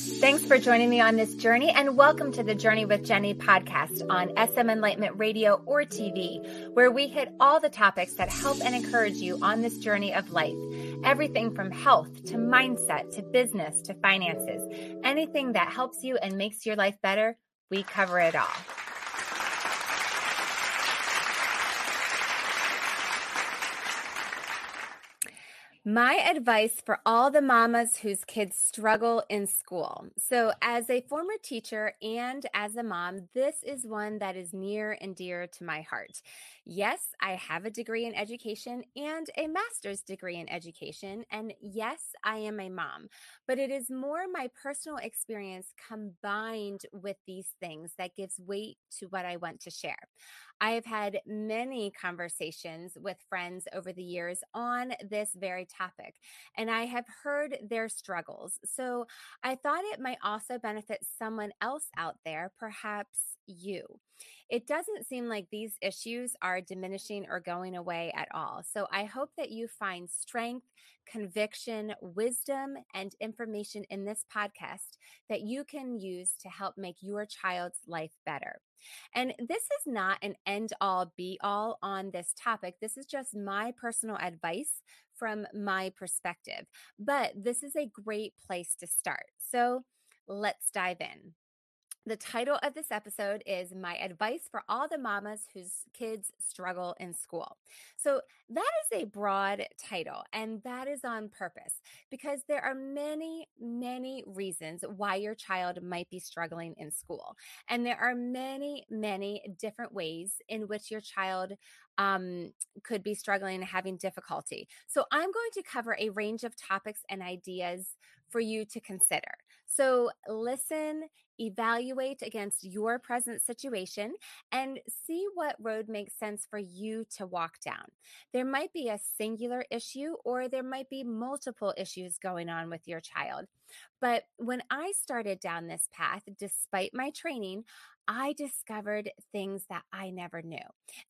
Thanks for joining me on this journey and welcome to the Journey with Jennie podcast on SM Enlightenment Radio or TV, where we hit all the topics that help and encourage you on this journey of life. Everything from health to mindset to business to finances. Anything that helps you and makes your life better, we cover it all. My advice for all the mamas whose kids struggle in school. So, as a former teacher and as a mom, this is one that is near and dear to my heart. Yes, I have a degree in education and a master's degree in education. And yes, I am a mom, but it is more my personal experience combined with these things that gives weight to what I want to share. I have had many conversations with friends over the years on this very topic, and I have heard their struggles. So I thought it might also benefit someone else out there, perhaps you. It doesn't seem like these issues are diminishing or going away at all. So I hope that you find strength, conviction, wisdom, and information in this podcast that you can use to help make your child's life better. And this is not an end all be all on this topic. This is just my personal advice from my perspective. But this is a great place to start. So let's dive in. The title of this episode is My Advice for All the Mamas Whose Kids Struggle in School. So, that is a broad title, and that is on purpose because there are many, many reasons why your child might be struggling in school. And there are many, many different ways in which your child um, could be struggling and having difficulty. So, I'm going to cover a range of topics and ideas for you to consider. So, listen evaluate against your present situation and see what road makes sense for you to walk down. There might be a singular issue or there might be multiple issues going on with your child. But when I started down this path, despite my training, I discovered things that I never knew.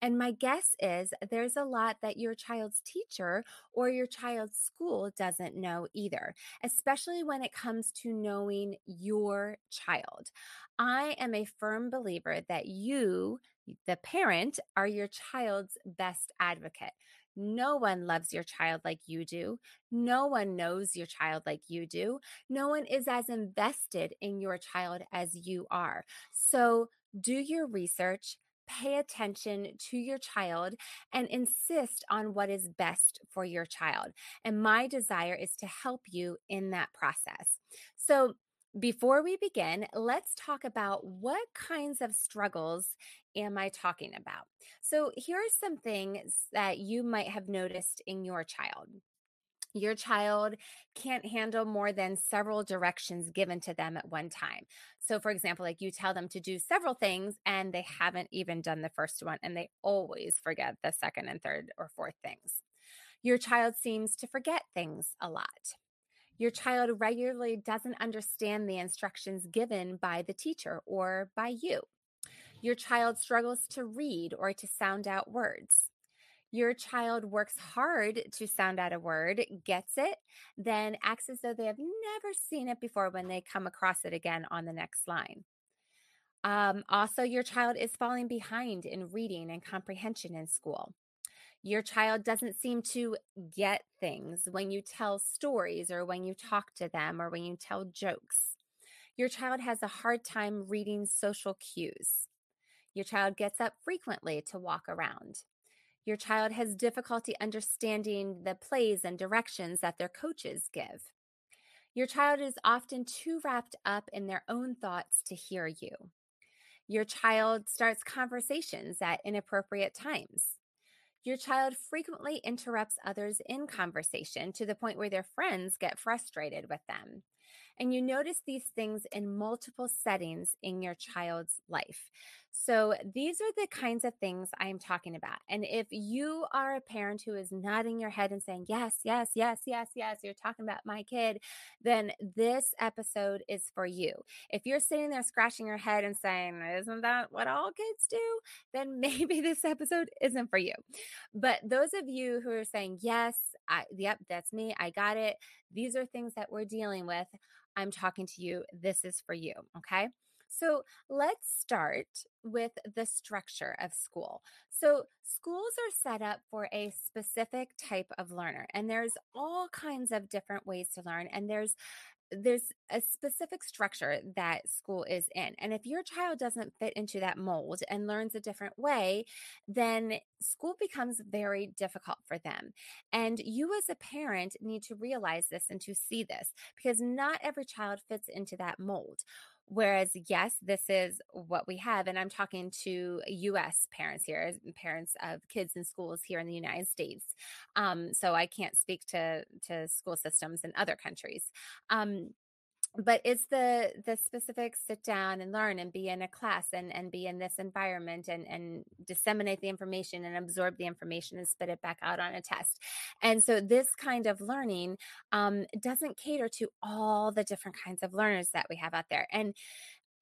And my guess is there's a lot that your child's teacher or your child's school doesn't know either, especially when it comes to knowing your child. I am a firm believer that you, the parent, are your child's best advocate. No one loves your child like you do. No one knows your child like you do. No one is as invested in your child as you are. So do your research, pay attention to your child, and insist on what is best for your child. And my desire is to help you in that process. So before we begin, let's talk about what kinds of struggles am I talking about? So, here are some things that you might have noticed in your child. Your child can't handle more than several directions given to them at one time. So, for example, like you tell them to do several things and they haven't even done the first one, and they always forget the second and third or fourth things. Your child seems to forget things a lot. Your child regularly doesn't understand the instructions given by the teacher or by you. Your child struggles to read or to sound out words. Your child works hard to sound out a word, gets it, then acts as though they have never seen it before when they come across it again on the next line. Um, also, your child is falling behind in reading and comprehension in school. Your child doesn't seem to get things when you tell stories or when you talk to them or when you tell jokes. Your child has a hard time reading social cues. Your child gets up frequently to walk around. Your child has difficulty understanding the plays and directions that their coaches give. Your child is often too wrapped up in their own thoughts to hear you. Your child starts conversations at inappropriate times. Your child frequently interrupts others in conversation to the point where their friends get frustrated with them. And you notice these things in multiple settings in your child's life. So, these are the kinds of things I'm talking about. And if you are a parent who is nodding your head and saying, Yes, yes, yes, yes, yes, you're talking about my kid, then this episode is for you. If you're sitting there scratching your head and saying, Isn't that what all kids do? Then maybe this episode isn't for you. But those of you who are saying, Yes, I, yep, that's me, I got it, these are things that we're dealing with. I'm talking to you. This is for you. Okay. So let's start with the structure of school. So, schools are set up for a specific type of learner, and there's all kinds of different ways to learn, and there's there's a specific structure that school is in. And if your child doesn't fit into that mold and learns a different way, then school becomes very difficult for them. And you, as a parent, need to realize this and to see this because not every child fits into that mold. Whereas, yes, this is what we have. And I'm talking to US parents here, parents of kids in schools here in the United States. Um, so I can't speak to, to school systems in other countries. Um, but it's the the specific sit down and learn and be in a class and and be in this environment and and disseminate the information and absorb the information and spit it back out on a test. And so this kind of learning um, doesn't cater to all the different kinds of learners that we have out there. And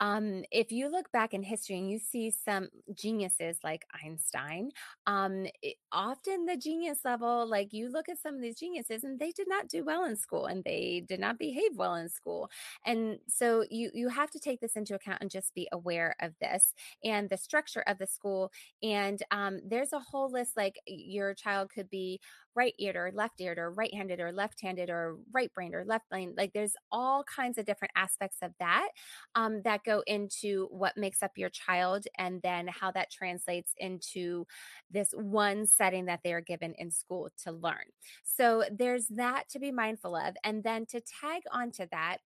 um, if you look back in history and you see some geniuses like Einstein, um, it, often the genius level, like you look at some of these geniuses and they did not do well in school and they did not behave well in school. And so you you have to take this into account and just be aware of this and the structure of the school. And um, there's a whole list like your child could be right eared or left eared or right handed or left handed or right brained or left brained. Like there's all kinds of different aspects of that um, that go into what makes up your child and then how that translates into this one setting that they are given in school to learn. So there's that to be mindful of. And then to tag onto that,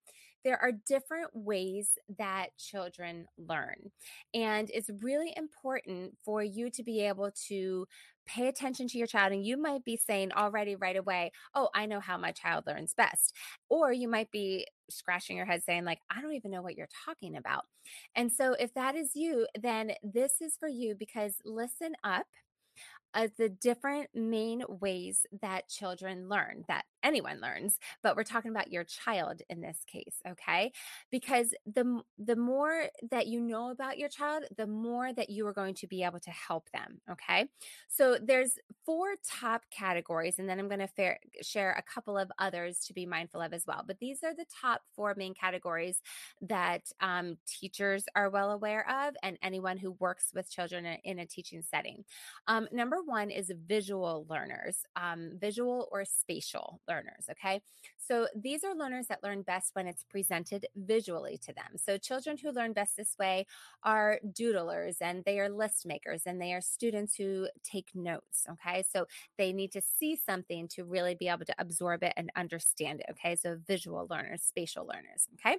there are different ways that children learn. And it's really important for you to be able to pay attention to your child. And you might be saying already right away, Oh, I know how my child learns best. Or you might be scratching your head saying, like, I don't even know what you're talking about. And so if that is you, then this is for you because listen up uh, the different main ways that children learn, that anyone learns, but we're talking about your child in this case, okay? Because the the more that you know about your child, the more that you are going to be able to help them, okay? So there's four top categories and then I'm going to share a couple of others to be mindful of as well. But these are the top four main categories that um, teachers are well aware of and anyone who works with children in a teaching setting. Um, number one is visual learners, um, visual or spatial learners. Okay. So these are learners that learn best when it's presented visually to them. So children who learn best this way are doodlers and they are list makers and they are students who take notes. Okay. So they need to see something to really be able to absorb it and understand it. Okay. So visual learners, spatial learners. Okay.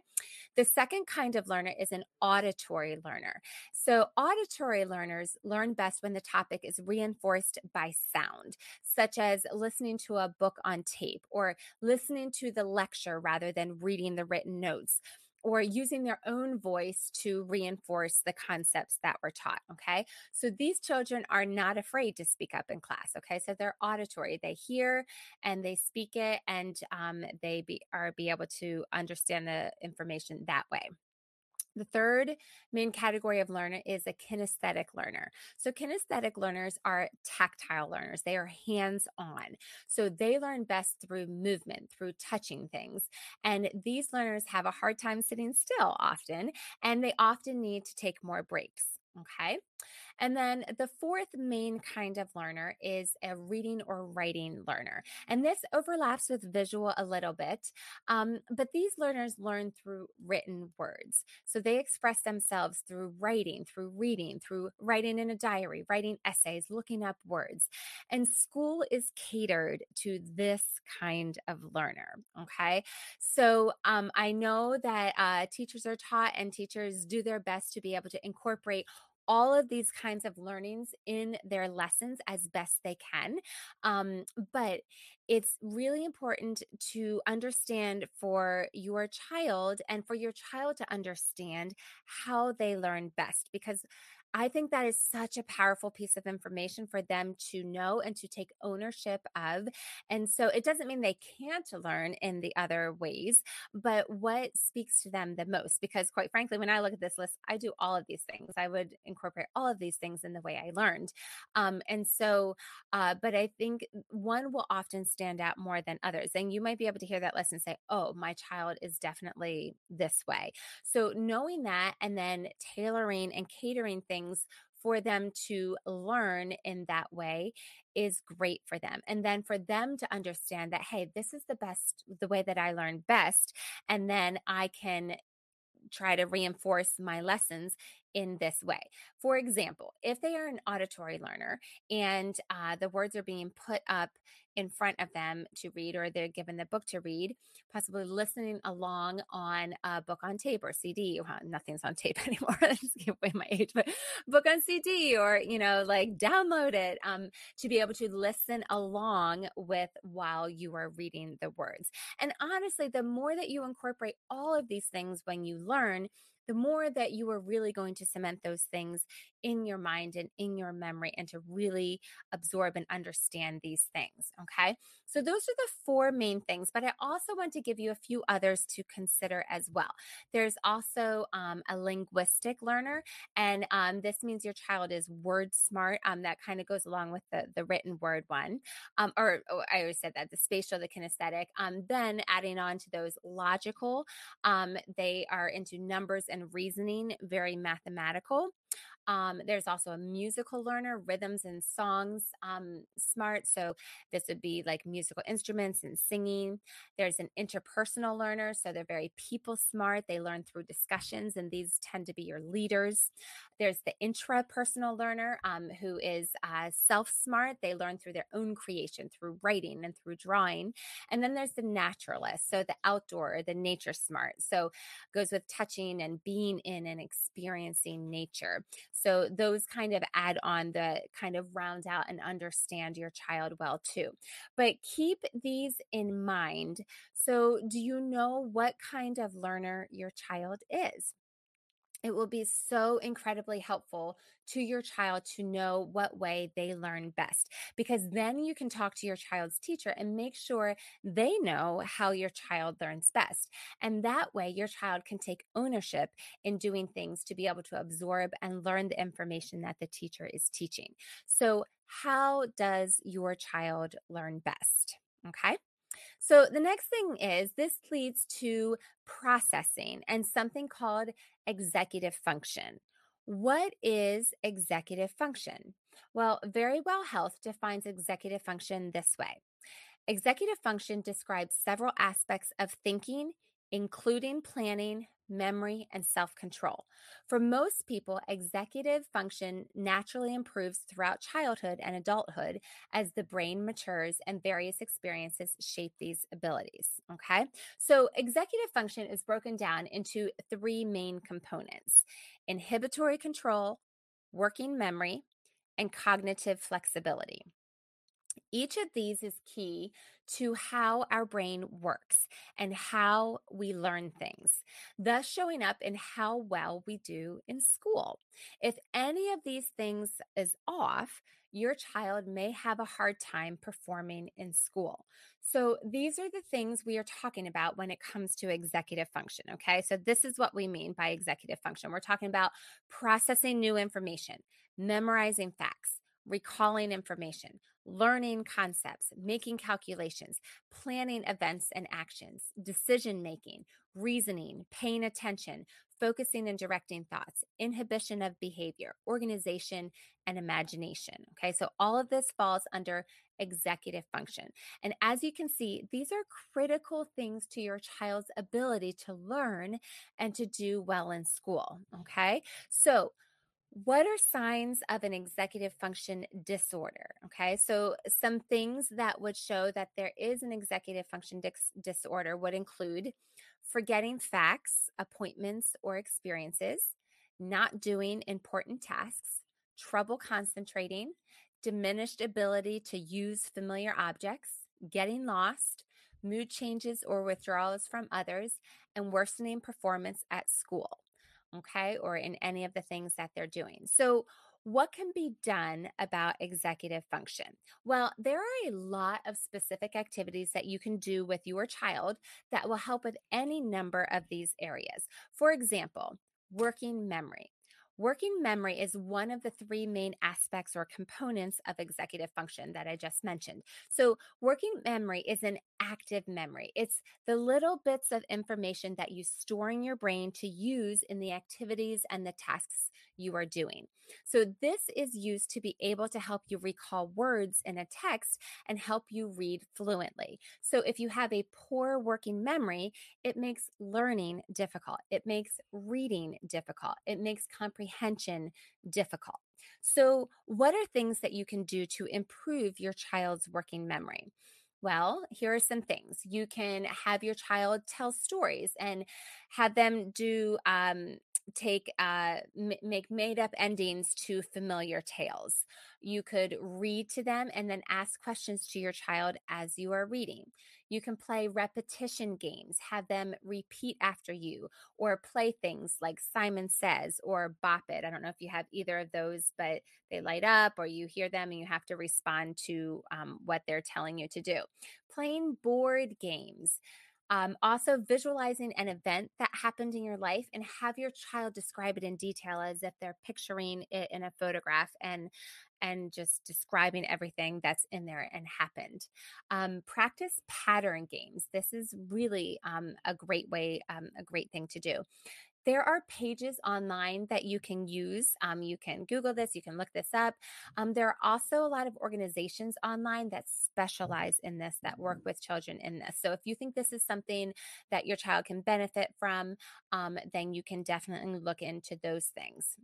The second kind of learner is an auditory learner. So auditory learners learn best when the topic is reinforced by sound, such as listening to a book on tape or listening to the lecture rather than reading the written notes or using their own voice to reinforce the concepts that were taught. Okay. So these children are not afraid to speak up in class. Okay. So they're auditory, they hear and they speak it and um, they be, are be able to understand the information that way. The third main category of learner is a kinesthetic learner. So, kinesthetic learners are tactile learners, they are hands on. So, they learn best through movement, through touching things. And these learners have a hard time sitting still often, and they often need to take more breaks. Okay. And then the fourth main kind of learner is a reading or writing learner. And this overlaps with visual a little bit. Um, but these learners learn through written words. So they express themselves through writing, through reading, through writing in a diary, writing essays, looking up words. And school is catered to this kind of learner. Okay. So um, I know that uh, teachers are taught and teachers do their best to be able to incorporate all of these kinds of learnings in their lessons as best they can. Um, but it's really important to understand for your child and for your child to understand how they learn best because I think that is such a powerful piece of information for them to know and to take ownership of. And so it doesn't mean they can't learn in the other ways, but what speaks to them the most? Because quite frankly, when I look at this list, I do all of these things. I would incorporate all of these things in the way I learned. Um, and so, uh, but I think one will often stand out more than others. And you might be able to hear that lesson say, oh, my child is definitely this way. So knowing that and then tailoring and catering things for them to learn in that way is great for them. And then for them to understand that, hey, this is the best, the way that I learn best. And then I can try to reinforce my lessons in this way. For example, if they are an auditory learner and uh, the words are being put up in front of them to read, or they're given the book to read, possibly listening along on a book on tape or CD. Well, nothing's on tape anymore. Let's give away my age, but book on CD or, you know, like download it um, to be able to listen along with while you are reading the words. And honestly, the more that you incorporate all of these things when you learn, the more that you are really going to cement those things in your mind and in your memory and to really absorb and understand these things. Okay. So, those are the four main things, but I also want to give you a few others to consider as well. There's also um, a linguistic learner, and um, this means your child is word smart. Um, that kind of goes along with the, the written word one, um, or oh, I always said that the spatial, the kinesthetic. Um, then adding on to those logical, um, they are into numbers and reasoning, very mathematical. Um, there's also a musical learner, rhythms and songs um, smart. So this would be like musical instruments and singing. There's an interpersonal learner. So they're very people smart. They learn through discussions, and these tend to be your leaders. There's the intrapersonal learner um, who is uh, self smart. They learn through their own creation, through writing and through drawing. And then there's the naturalist. So the outdoor, the nature smart. So goes with touching and being in and experiencing nature. So those kind of add on the kind of round out and understand your child well too. But keep these in mind. So, do you know what kind of learner your child is? It will be so incredibly helpful to your child to know what way they learn best because then you can talk to your child's teacher and make sure they know how your child learns best. And that way, your child can take ownership in doing things to be able to absorb and learn the information that the teacher is teaching. So, how does your child learn best? Okay. So the next thing is this leads to processing and something called executive function. What is executive function? Well, Verywell Health defines executive function this way. Executive function describes several aspects of thinking, including planning, memory, and self control. For most people, executive function naturally improves throughout childhood and adulthood as the brain matures and various experiences shape these abilities. Okay, so executive function is broken down into three main components inhibitory control, working memory, and cognitive flexibility. Each of these is key to how our brain works and how we learn things, thus showing up in how well we do in school. If any of these things is off, your child may have a hard time performing in school. So, these are the things we are talking about when it comes to executive function. Okay. So, this is what we mean by executive function. We're talking about processing new information, memorizing facts, recalling information, learning concepts, making calculations, planning events and actions, decision making, reasoning, paying attention, focusing and directing thoughts, inhibition of behavior, organization, and imagination. Okay, so all of this falls under executive function. And as you can see, these are critical things to your child's ability to learn and to do well in school. Okay, so what are signs of an executive function disorder? Okay, so some things that would show that there is an executive function dis- disorder would include forgetting facts, appointments, or experiences, not doing important tasks, trouble concentrating, diminished ability to use familiar objects, getting lost, mood changes or withdrawals from others, and worsening performance at school okay, or in any of the things that they're doing. So, what can be done about executive function? Well, there are a lot of specific activities that you can do with your child that will help with any number of these areas. For example, working memory. Working memory is one of the three main aspects or components of executive function that I just mentioned. So, working memory is an active memory. It's the little bits of information that you store in your brain to use in the activities and the tasks you are doing. So, this is used to be able to help you recall words in a text and help you read fluently. So, if you have a poor working memory, it makes learning difficult, it makes reading difficult, it makes comprehension difficult. So, what are things that you can do to improve your child's working memory? Well, here are some things. You can have your child tell stories and have them do um, take uh, m- make made up endings to familiar tales. You could read to them and then ask questions to your child as you are reading. You can play repetition games, have them repeat after you, or play things like Simon Says or Bop It. I don't know if you have either of those, but they light up or you hear them and you have to respond to um, what they're telling you to do. Playing board games. Um, also, visualizing an event that happened in your life and have your child describe it in detail as if they're picturing it in a photograph and and just describing everything that's in there and happened. Um, practice pattern games. This is really um, a great way, um, a great thing to do. There are pages online that you can use. Um, you can Google this, you can look this up. Um, there are also a lot of organizations online that specialize in this, that work with children in this. So if you think this is something that your child can benefit from, um, then you can definitely look into those things.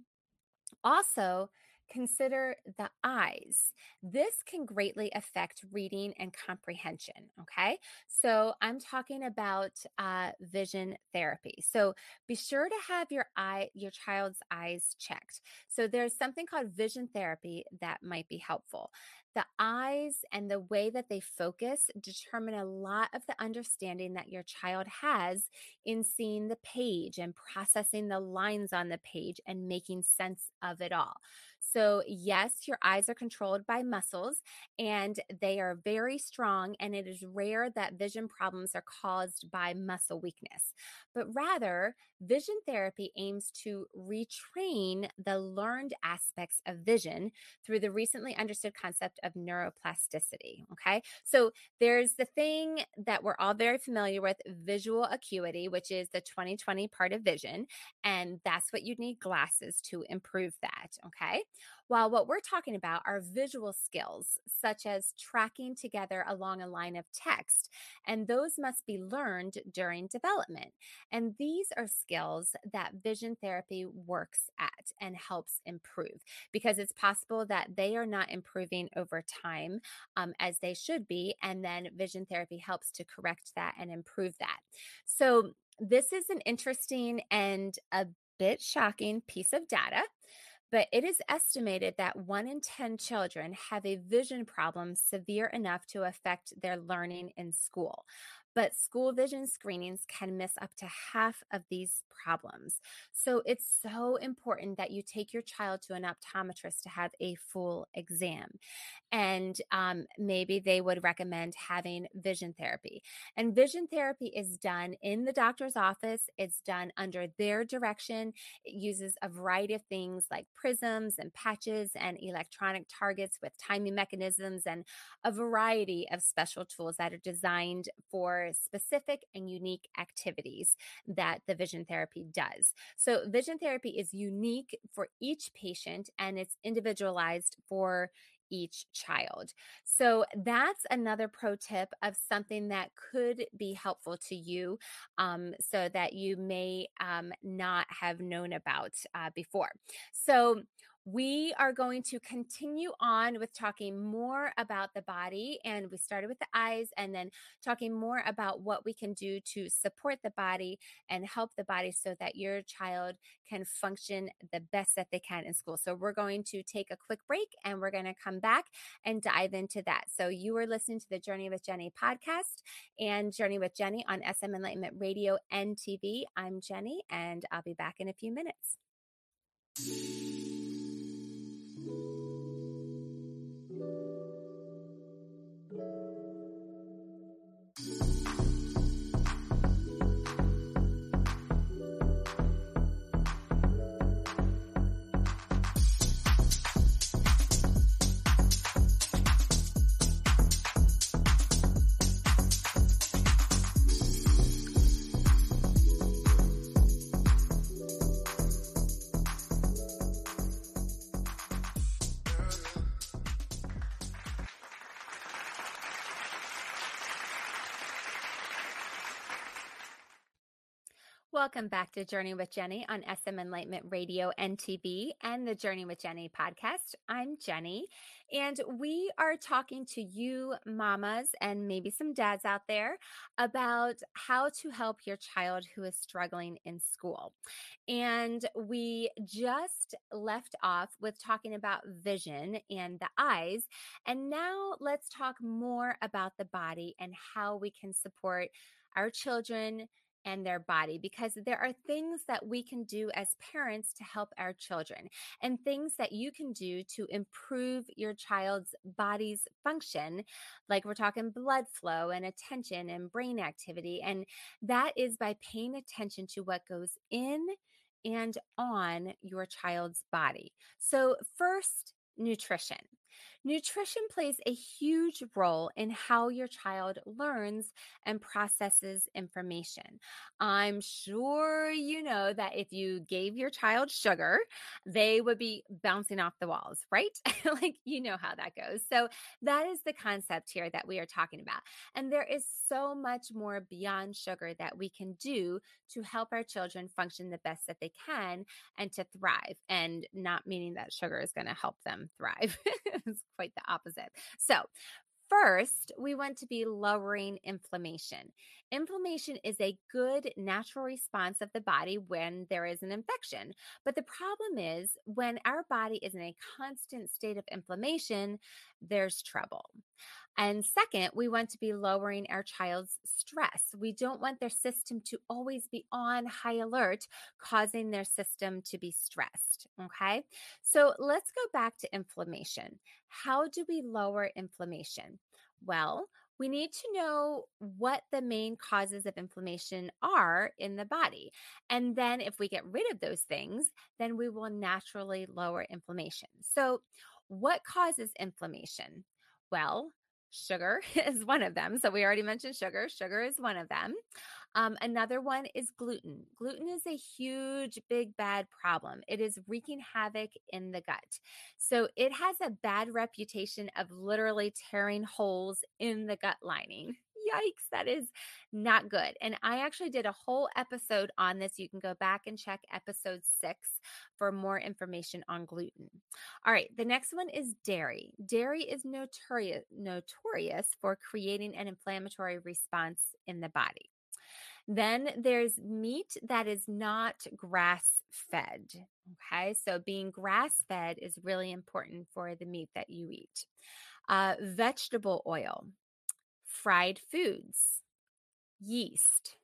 Also, consider the eyes. This can greatly affect reading and comprehension. Okay. So I'm talking about uh, vision therapy. So be sure to have your eye, your child's eyes checked. So there's something called vision therapy that might be helpful. The eyes and the way that they focus determine a lot of the understanding that your child has in seeing the page and processing the lines on the page and making sense of it all. So, yes, your eyes are controlled by muscles and they are very strong, and it is rare that vision problems are caused by muscle weakness. But rather, vision therapy aims to retrain the learned aspects of vision through the recently understood concept of neuroplasticity. Okay. So, there's the thing that we're all very familiar with visual acuity, which is the 2020 part of vision. And that's what you'd need glasses to improve that. Okay. While what we're talking about are visual skills, such as tracking together along a line of text, and those must be learned during development. And these are skills that vision therapy works at and helps improve because it's possible that they are not improving over time um, as they should be. And then vision therapy helps to correct that and improve that. So, this is an interesting and a bit shocking piece of data but it is estimated that one in 10 children have a vision problem severe enough to affect their learning in school but school vision screenings can miss up to half of these problems. So it's so important that you take your child to an optometrist to have a full exam. And um, maybe they would recommend having vision therapy. And vision therapy is done in the doctor's office, it's done under their direction. It uses a variety of things like prisms and patches and electronic targets with timing mechanisms and a variety of special tools that are designed for specific and unique activities that the vision therapy does. So, vision therapy is unique for each patient and it's individualized for each child. So that's another pro tip of something that could be helpful to you um, so that you may um, not have known about uh, before. So we are going to continue on with talking more about the body. And we started with the eyes and then talking more about what we can do to support the body and help the body so that your child can function the best that they can in school. So we're going to take a quick break and we're going to come back and dive into that. So you are listening to the Journey with Jennie podcast and Journey with Jennie on SM Enlightenment Radio and TV. I'm Jennie and I'll be back in a few minutes. Welcome back to Journey with Jennie on SM Enlightenment Radio TV and the Journey with Jennie podcast. I'm Jennie, and we are talking to you, mamas, and maybe some dads out there about how to help your child who is struggling in school. And we just left off with talking about vision and the eyes. And now let's talk more about the body and how we can support our children and their body because there are things that we can do as parents to help our children and things that you can do to improve your child's body's function like we're talking blood flow and attention and brain activity and that is by paying attention to what goes in and on your child's body. So first nutrition Nutrition plays a huge role in how your child learns and processes information. I'm sure you know that if you gave your child sugar, they would be bouncing off the walls, right? like you know how that goes. So that is the concept here that we are talking about. And there is so much more beyond sugar that we can do to help our children function the best that they can and to thrive. And not meaning that sugar is going to help them thrive. it's quite the opposite. So, First, we want to be lowering inflammation. Inflammation is a good natural response of the body when there is an infection. But the problem is when our body is in a constant state of inflammation, there's trouble. And second, we want to be lowering our child's stress. We don't want their system to always be on high alert, causing their system to be stressed. Okay. So let's go back to inflammation. How do we lower inflammation? Well, we need to know what the main causes of inflammation are in the body. And then, if we get rid of those things, then we will naturally lower inflammation. So, what causes inflammation? Well, Sugar is one of them. So we already mentioned sugar. Sugar is one of them. Um, another one is gluten. Gluten is a huge, big, bad problem. It is wreaking havoc in the gut. So it has a bad reputation of literally tearing holes in the gut lining yikes, that is not good. And I actually did a whole episode on this. You can go back and check episode six for more information on gluten. All right, the next one is dairy. Dairy is notorious, notorious for creating an inflammatory response in the body. Then there's meat that is not grass fed. Okay, so being grass fed is really important for the meat that you eat. Uh, vegetable oil fried foods, yeast,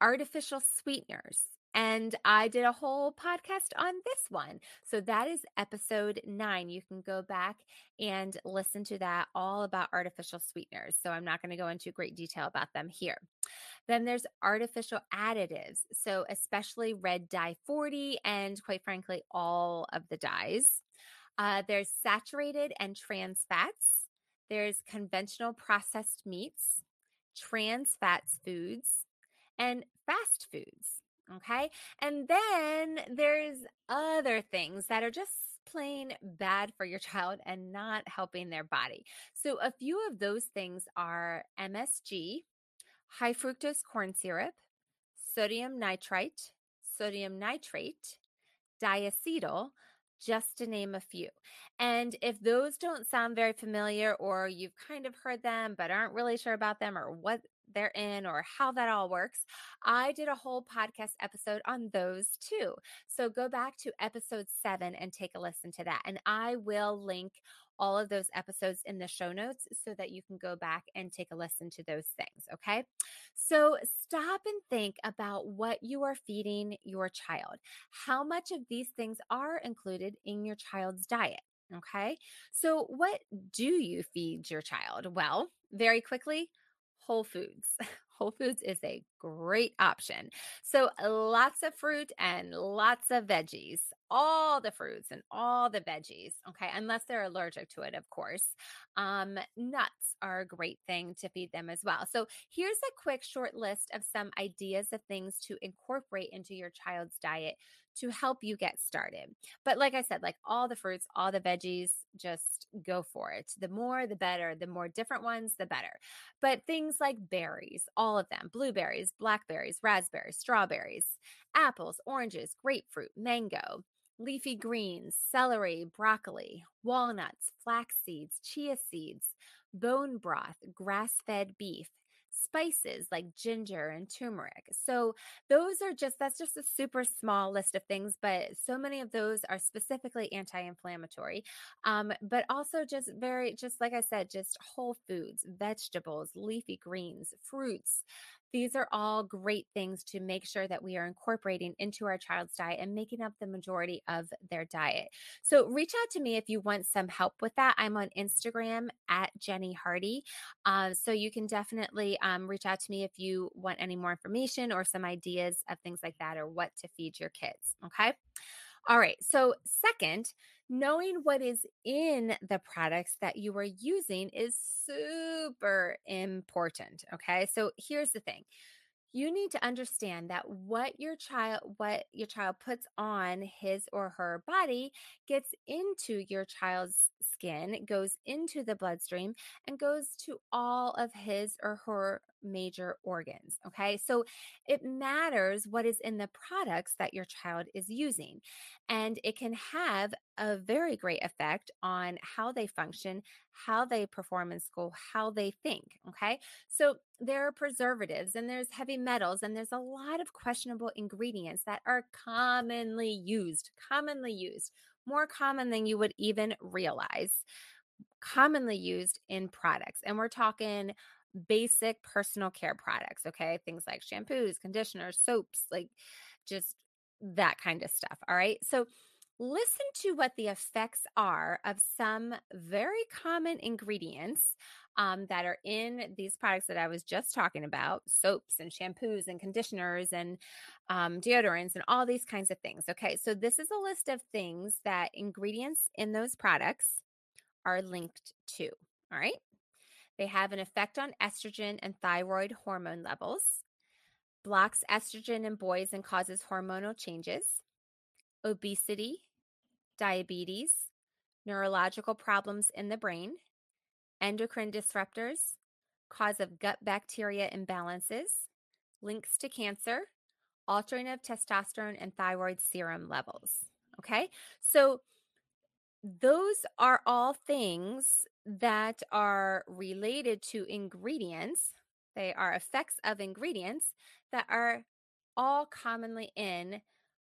artificial sweeteners. And I did a whole podcast on this one. So that is episode nine. You can go back and listen to that all about artificial sweeteners. So I'm not going to go into great detail about them here. Then there's artificial additives. So especially red dye 40 and quite frankly, all of the dyes. Uh, there's saturated and trans fats there's conventional processed meats, trans fats foods, and fast foods. Okay. And then there's other things that are just plain bad for your child and not helping their body. So, a few of those things are MSG, high fructose corn syrup, sodium nitrite, sodium nitrate, diacetyl, just to name a few. And if those don't sound very familiar, or you've kind of heard them but aren't really sure about them or what they're in or how that all works, I did a whole podcast episode on those too. So go back to episode seven and take a listen to that. And I will link all of those episodes in the show notes so that you can go back and take a listen to those things. Okay. So stop and think about what you are feeding your child. How much of these things are included in your child's diet? Okay. So, what do you feed your child? Well, very quickly, Whole Foods. Whole Foods is a great option. So, lots of fruit and lots of veggies, all the fruits and all the veggies. Okay. Unless they're allergic to it, of course. Um, nuts are a great thing to feed them as well. So, here's a quick short list of some ideas of things to incorporate into your child's diet to help you get started. But like I said, like all the fruits, all the veggies, just go for it. The more, the better. The more different ones, the better. But things like berries, all of them, blueberries, blackberries, raspberries, strawberries, apples, oranges, grapefruit, mango, leafy greens, celery, broccoli, walnuts, flax seeds, chia seeds, bone broth, grass fed beef, spices like ginger and turmeric. So, those are just, that's just a super small list of things, but so many of those are specifically anti inflammatory. Um, but also just very, just like I said, just whole foods, vegetables, leafy greens, fruits, these are all great things to make sure that we are incorporating into our child's diet and making up the majority of their diet. So reach out to me if you want some help with that. I'm on Instagram at Jennie Hardy. Uh, so you can definitely um, reach out to me if you want any more information or some ideas of things like that or what to feed your kids. Okay. All right. So, second, knowing what is in the products that you are using is super important. Okay. So, here's the thing you need to understand that what your child what your child puts on his or her body gets into your child's skin goes into the bloodstream and goes to all of his or her major organs okay so it matters what is in the products that your child is using and it can have a very great effect on how they function how they perform in school how they think okay so there are preservatives and there's heavy metals and there's a lot of questionable ingredients that are commonly used, commonly used, more common than you would even realize, commonly used in products. And we're talking basic personal care products, okay? Things like shampoos, conditioners, soaps, like just that kind of stuff. All right. So listen to what the effects are of some very common ingredients um, that are in these products that I was just talking about soaps and shampoos and conditioners and um, deodorants and all these kinds of things. Okay, so this is a list of things that ingredients in those products are linked to. All right, they have an effect on estrogen and thyroid hormone levels, blocks estrogen in boys and causes hormonal changes, obesity, diabetes, neurological problems in the brain endocrine disruptors, cause of gut bacteria imbalances, links to cancer, altering of testosterone and thyroid serum levels. Okay, so those are all things that are related to ingredients. They are effects of ingredients that are all commonly in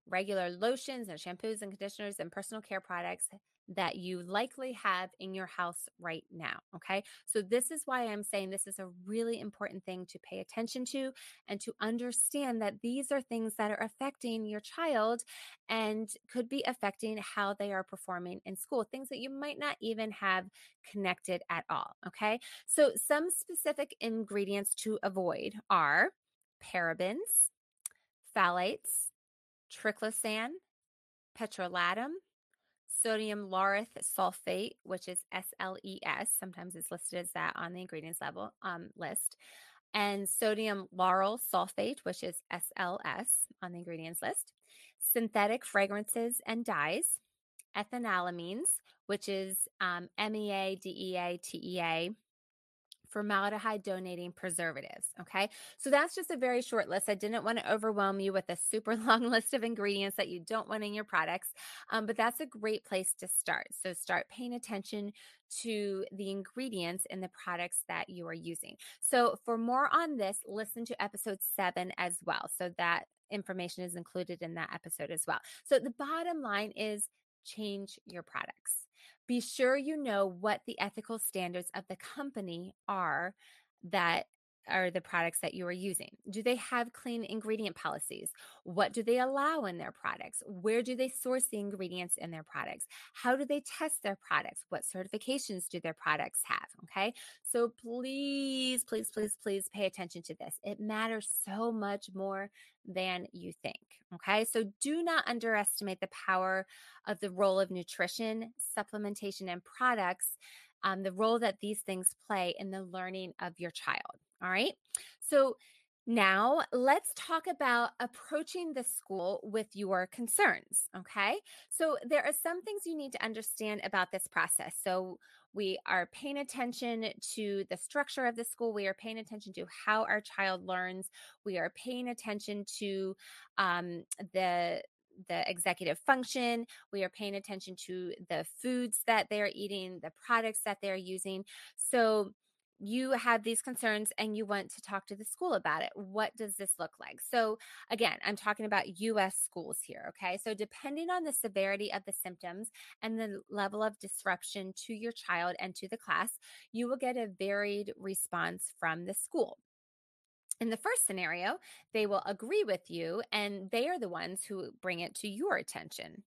regular lotions and shampoos and conditioners and personal care products that you likely have in your house right now. Okay. So, this is why I'm saying this is a really important thing to pay attention to and to understand that these are things that are affecting your child and could be affecting how they are performing in school, things that you might not even have connected at all. Okay. So, some specific ingredients to avoid are parabens, phthalates, triclosan, petrolatum sodium laureth sulfate, which is SLES. Sometimes it's listed as that on the ingredients level um, list. And sodium lauryl sulfate, which is SLS on the ingredients list. Synthetic fragrances and dyes. Ethanolamines, which is um, MEA, DEA, TEA, formaldehyde donating preservatives. Okay. So that's just a very short list. I didn't want to overwhelm you with a super long list of ingredients that you don't want in your products, um, but that's a great place to start. So start paying attention to the ingredients in the products that you are using. So for more on this, listen to episode seven as well. So that information is included in that episode as well. So the bottom line is change your products. Be sure you know what the ethical standards of the company are that are the products that you are using? Do they have clean ingredient policies? What do they allow in their products? Where do they source the ingredients in their products? How do they test their products? What certifications do their products have? Okay. So please, please, please, please pay attention to this. It matters so much more than you think. Okay. So do not underestimate the power of the role of nutrition, supplementation, and products um, the role that these things play in the learning of your child. All right. So Now, let's talk about approaching the school with your concerns. Okay. So, there are some things you need to understand about this process. So, we are paying attention to the structure of the school. We are paying attention to how our child learns. We are paying attention to um, the the executive function. We are paying attention to the foods that they're eating, the products that they're using. So, you have these concerns and you want to talk to the school about it. What does this look like? So, again, I'm talking about US schools here. Okay. So, depending on the severity of the symptoms and the level of disruption to your child and to the class, you will get a varied response from the school. In the first scenario, they will agree with you and they are the ones who bring it to your attention.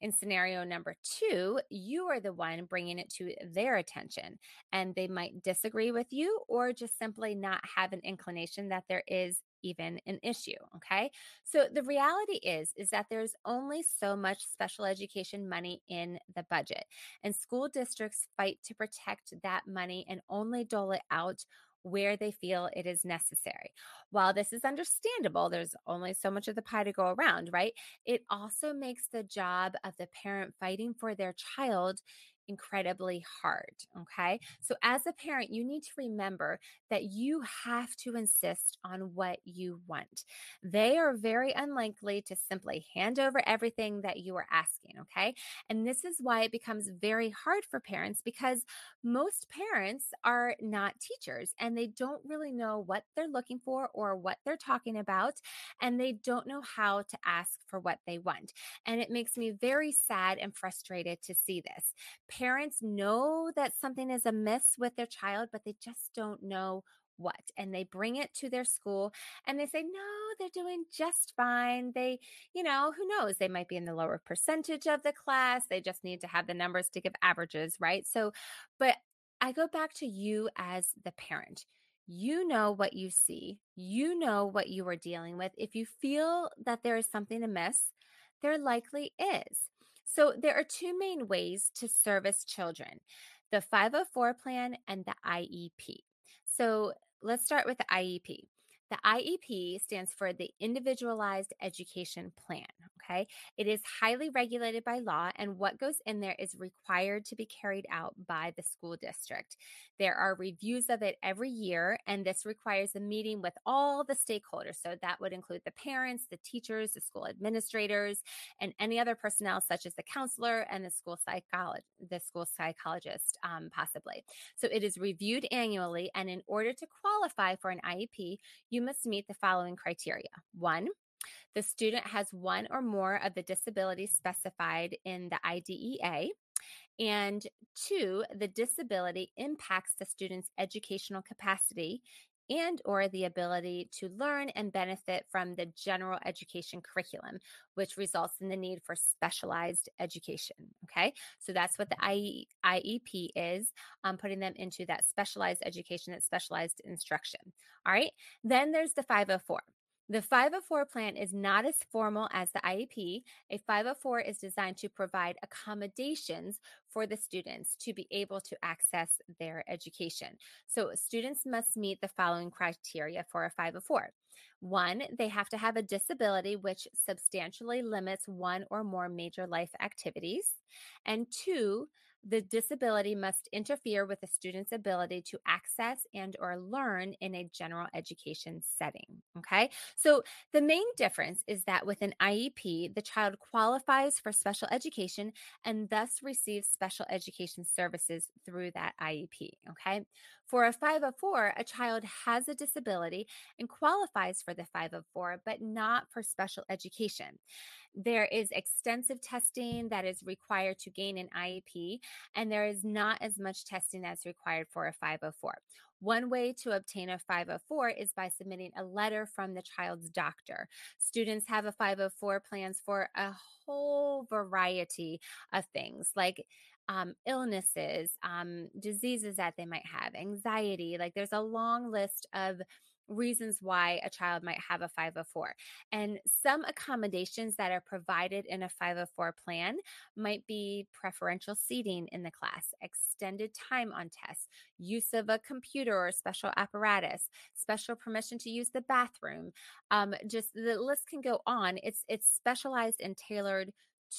In scenario number two, you are the one bringing it to their attention, and they might disagree with you or just simply not have an inclination that there is even an issue okay? So the reality is is that there's only so much special education money in the budget and school districts fight to protect that money and only dole it out where they feel it is necessary. While this is understandable, there's only so much of the pie to go around, right? It also makes the job of the parent fighting for their child incredibly hard. Okay. So, as a parent, you need to remember that you have to insist on what you want. They are very unlikely to simply hand over everything that you are asking. Okay. And this is why it becomes very hard for parents because most parents are not teachers and they don't really know what they're looking for or what they're talking about. And they don't know how to ask for what they want. And it makes me very sad and frustrated to see this parents know that something is amiss with their child, but they just don't know what. And they bring it to their school and they say, no, they're doing just fine. They, you know, who knows? They might be in the lower percentage of the class. They just need to have the numbers to give averages, right? So, but I go back to you as the parent. You know what you see, you know what you are dealing with. If you feel that there is something amiss, there likely is. So, there are two main ways to service children the 504 plan and the IEP. So, let's start with the IEP. The IEP stands for the Individualized Education Plan. Okay. It is highly regulated by law, and what goes in there is required to be carried out by the school district. There are reviews of it every year, and this requires a meeting with all the stakeholders. So that would include the parents, the teachers, the school administrators, and any other personnel, such as the counselor and the school psychologist, the school psychologist, um, possibly. So it is reviewed annually, and in order to qualify for an IEP, you must meet the following criteria. One, the student has one or more of the disabilities specified in the IDEA. And two, the disability impacts the student's educational capacity and or the ability to learn and benefit from the general education curriculum which results in the need for specialized education okay? So that's what the iep is um, putting them into that specialized education that specialized instruction all right? Then there's the 504 the 504 plan is not as formal as the IEP. A 504 is designed to provide accommodations for the students to be able to access their education. So, students must meet the following criteria for a 504. One, they have to have a disability which substantially limits one or more major life activities. And two, the disability must interfere with the student's ability to access and or learn in a general education setting okay? So the main difference is that with an iep the child qualifies for special education and thus receives special education services through that iep okay for a 504 a child has a disability and qualifies for the 504 but not for special education there is extensive testing that is required to gain an IEP, and there is not as much testing as required for a 504. One way to obtain a 504 is by submitting a letter from the child's doctor. Students have a 504 plans for a whole variety of things like um, illnesses, um, diseases that they might have, anxiety. Like there's a long list of reasons why a child might have a 504. And some accommodations that are provided in a 504 plan might be preferential seating in the class, extended time on tests, use of a computer or special apparatus, special permission to use the bathroom. Um, just the list can go on. It's it's specialized and tailored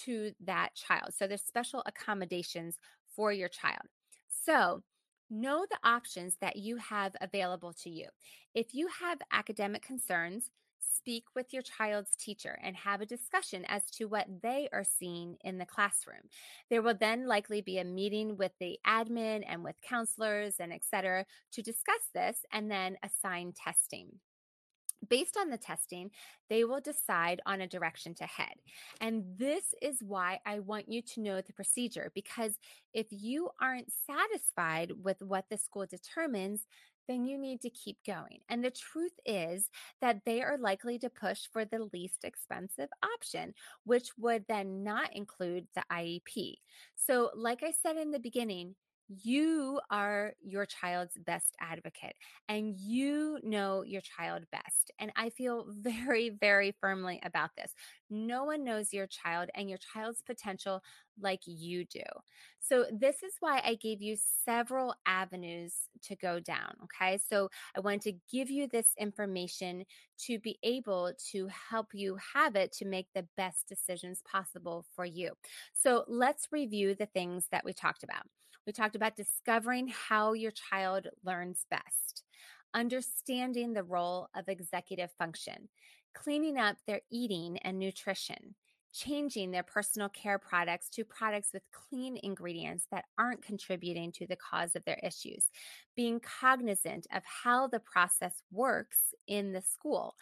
to that child. So there's special accommodations for your child. So know the options that you have available to you. If you have academic concerns, speak with your child's teacher and have a discussion as to what they are seeing in the classroom. There will then likely be a meeting with the admin and with counselors and et cetera to discuss this and then assign testing. Based on the testing, they will decide on a direction to head. And this is why I want you to know the procedure because if you aren't satisfied with what the school determines, then you need to keep going. And the truth is that they are likely to push for the least expensive option, which would then not include the IEP. So, like I said in the beginning, you are your child's best advocate and you know your child best. And I feel very, very firmly about this. No one knows your child and your child's potential like you do. So, this is why I gave you several avenues to go down. Okay. So, I want to give you this information to be able to help you have it to make the best decisions possible for you. So, let's review the things that we talked about. We talked about discovering how your child learns best, understanding the role of executive function, cleaning up their eating and nutrition, changing their personal care products to products with clean ingredients that aren't contributing to the cause of their issues, being cognizant of how the process works in the school,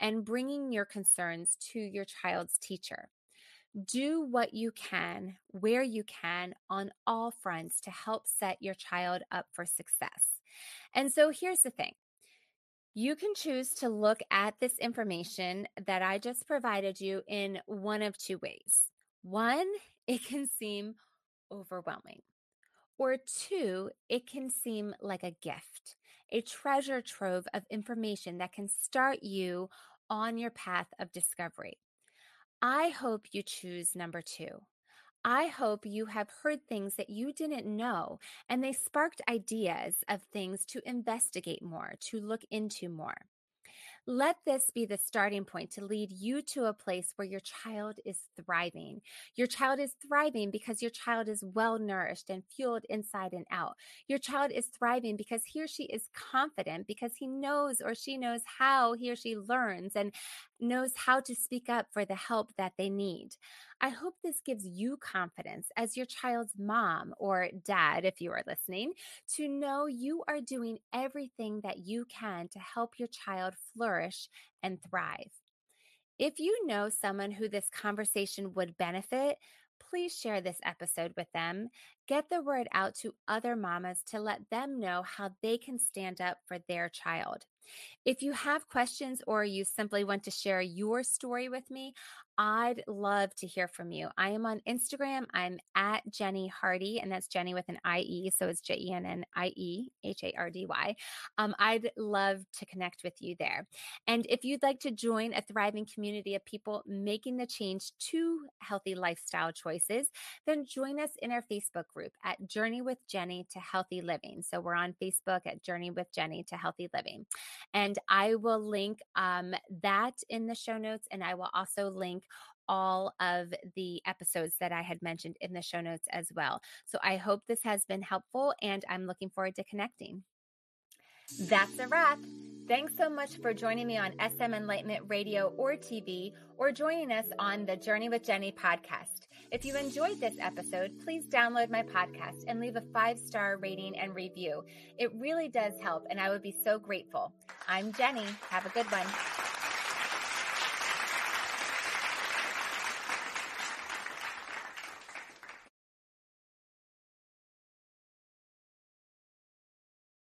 and bringing your concerns to your child's teacher. Do what you can, where you can, on all fronts to help set your child up for success. And so here's the thing you can choose to look at this information that I just provided you in one of two ways. One, it can seem overwhelming. Or two, it can seem like a gift, a treasure trove of information that can start you on your path of discovery. I hope you choose number two. I hope you have heard things that you didn't know and they sparked ideas of things to investigate more, to look into more. Let this be the starting point to lead you to a place where your child is thriving. Your child is thriving because your child is well nourished and fueled inside and out. Your child is thriving because he or she is confident because he knows or she knows how he or she learns and knows how to speak up for the help that they need. I hope this gives you confidence as your child's mom or dad, if you are listening, to know you are doing everything that you can to help your child flourish and thrive. If you know someone who this conversation would benefit, please share this episode with them. Get the word out to other mamas to let them know how they can stand up for their child. If you have questions or you simply want to share your story with me, I'd love to hear from you. I am on Instagram. I'm at Jennie Hardy, and that's Jennie with an IE. So it's J E N N I E H A R D Y. Um, I'd love to connect with you there. And if you'd like to join a thriving community of people making the change to healthy lifestyle choices, then join us in our Facebook group at Journey with Jennie to Healthy Living. So we're on Facebook at Journey with Jennie to Healthy Living. And I will link um, that in the show notes, and I will also link all of the episodes that I had mentioned in the show notes as well. So I hope this has been helpful, and I'm looking forward to connecting. That's a wrap. Thanks so much for joining me on SM Enlightenment Radio or TV, or joining us on the Journey with Jennie podcast. If you enjoyed this episode, please download my podcast and leave a five star rating and review. It really does help, and I would be so grateful. I'm Jennie. Have a good one.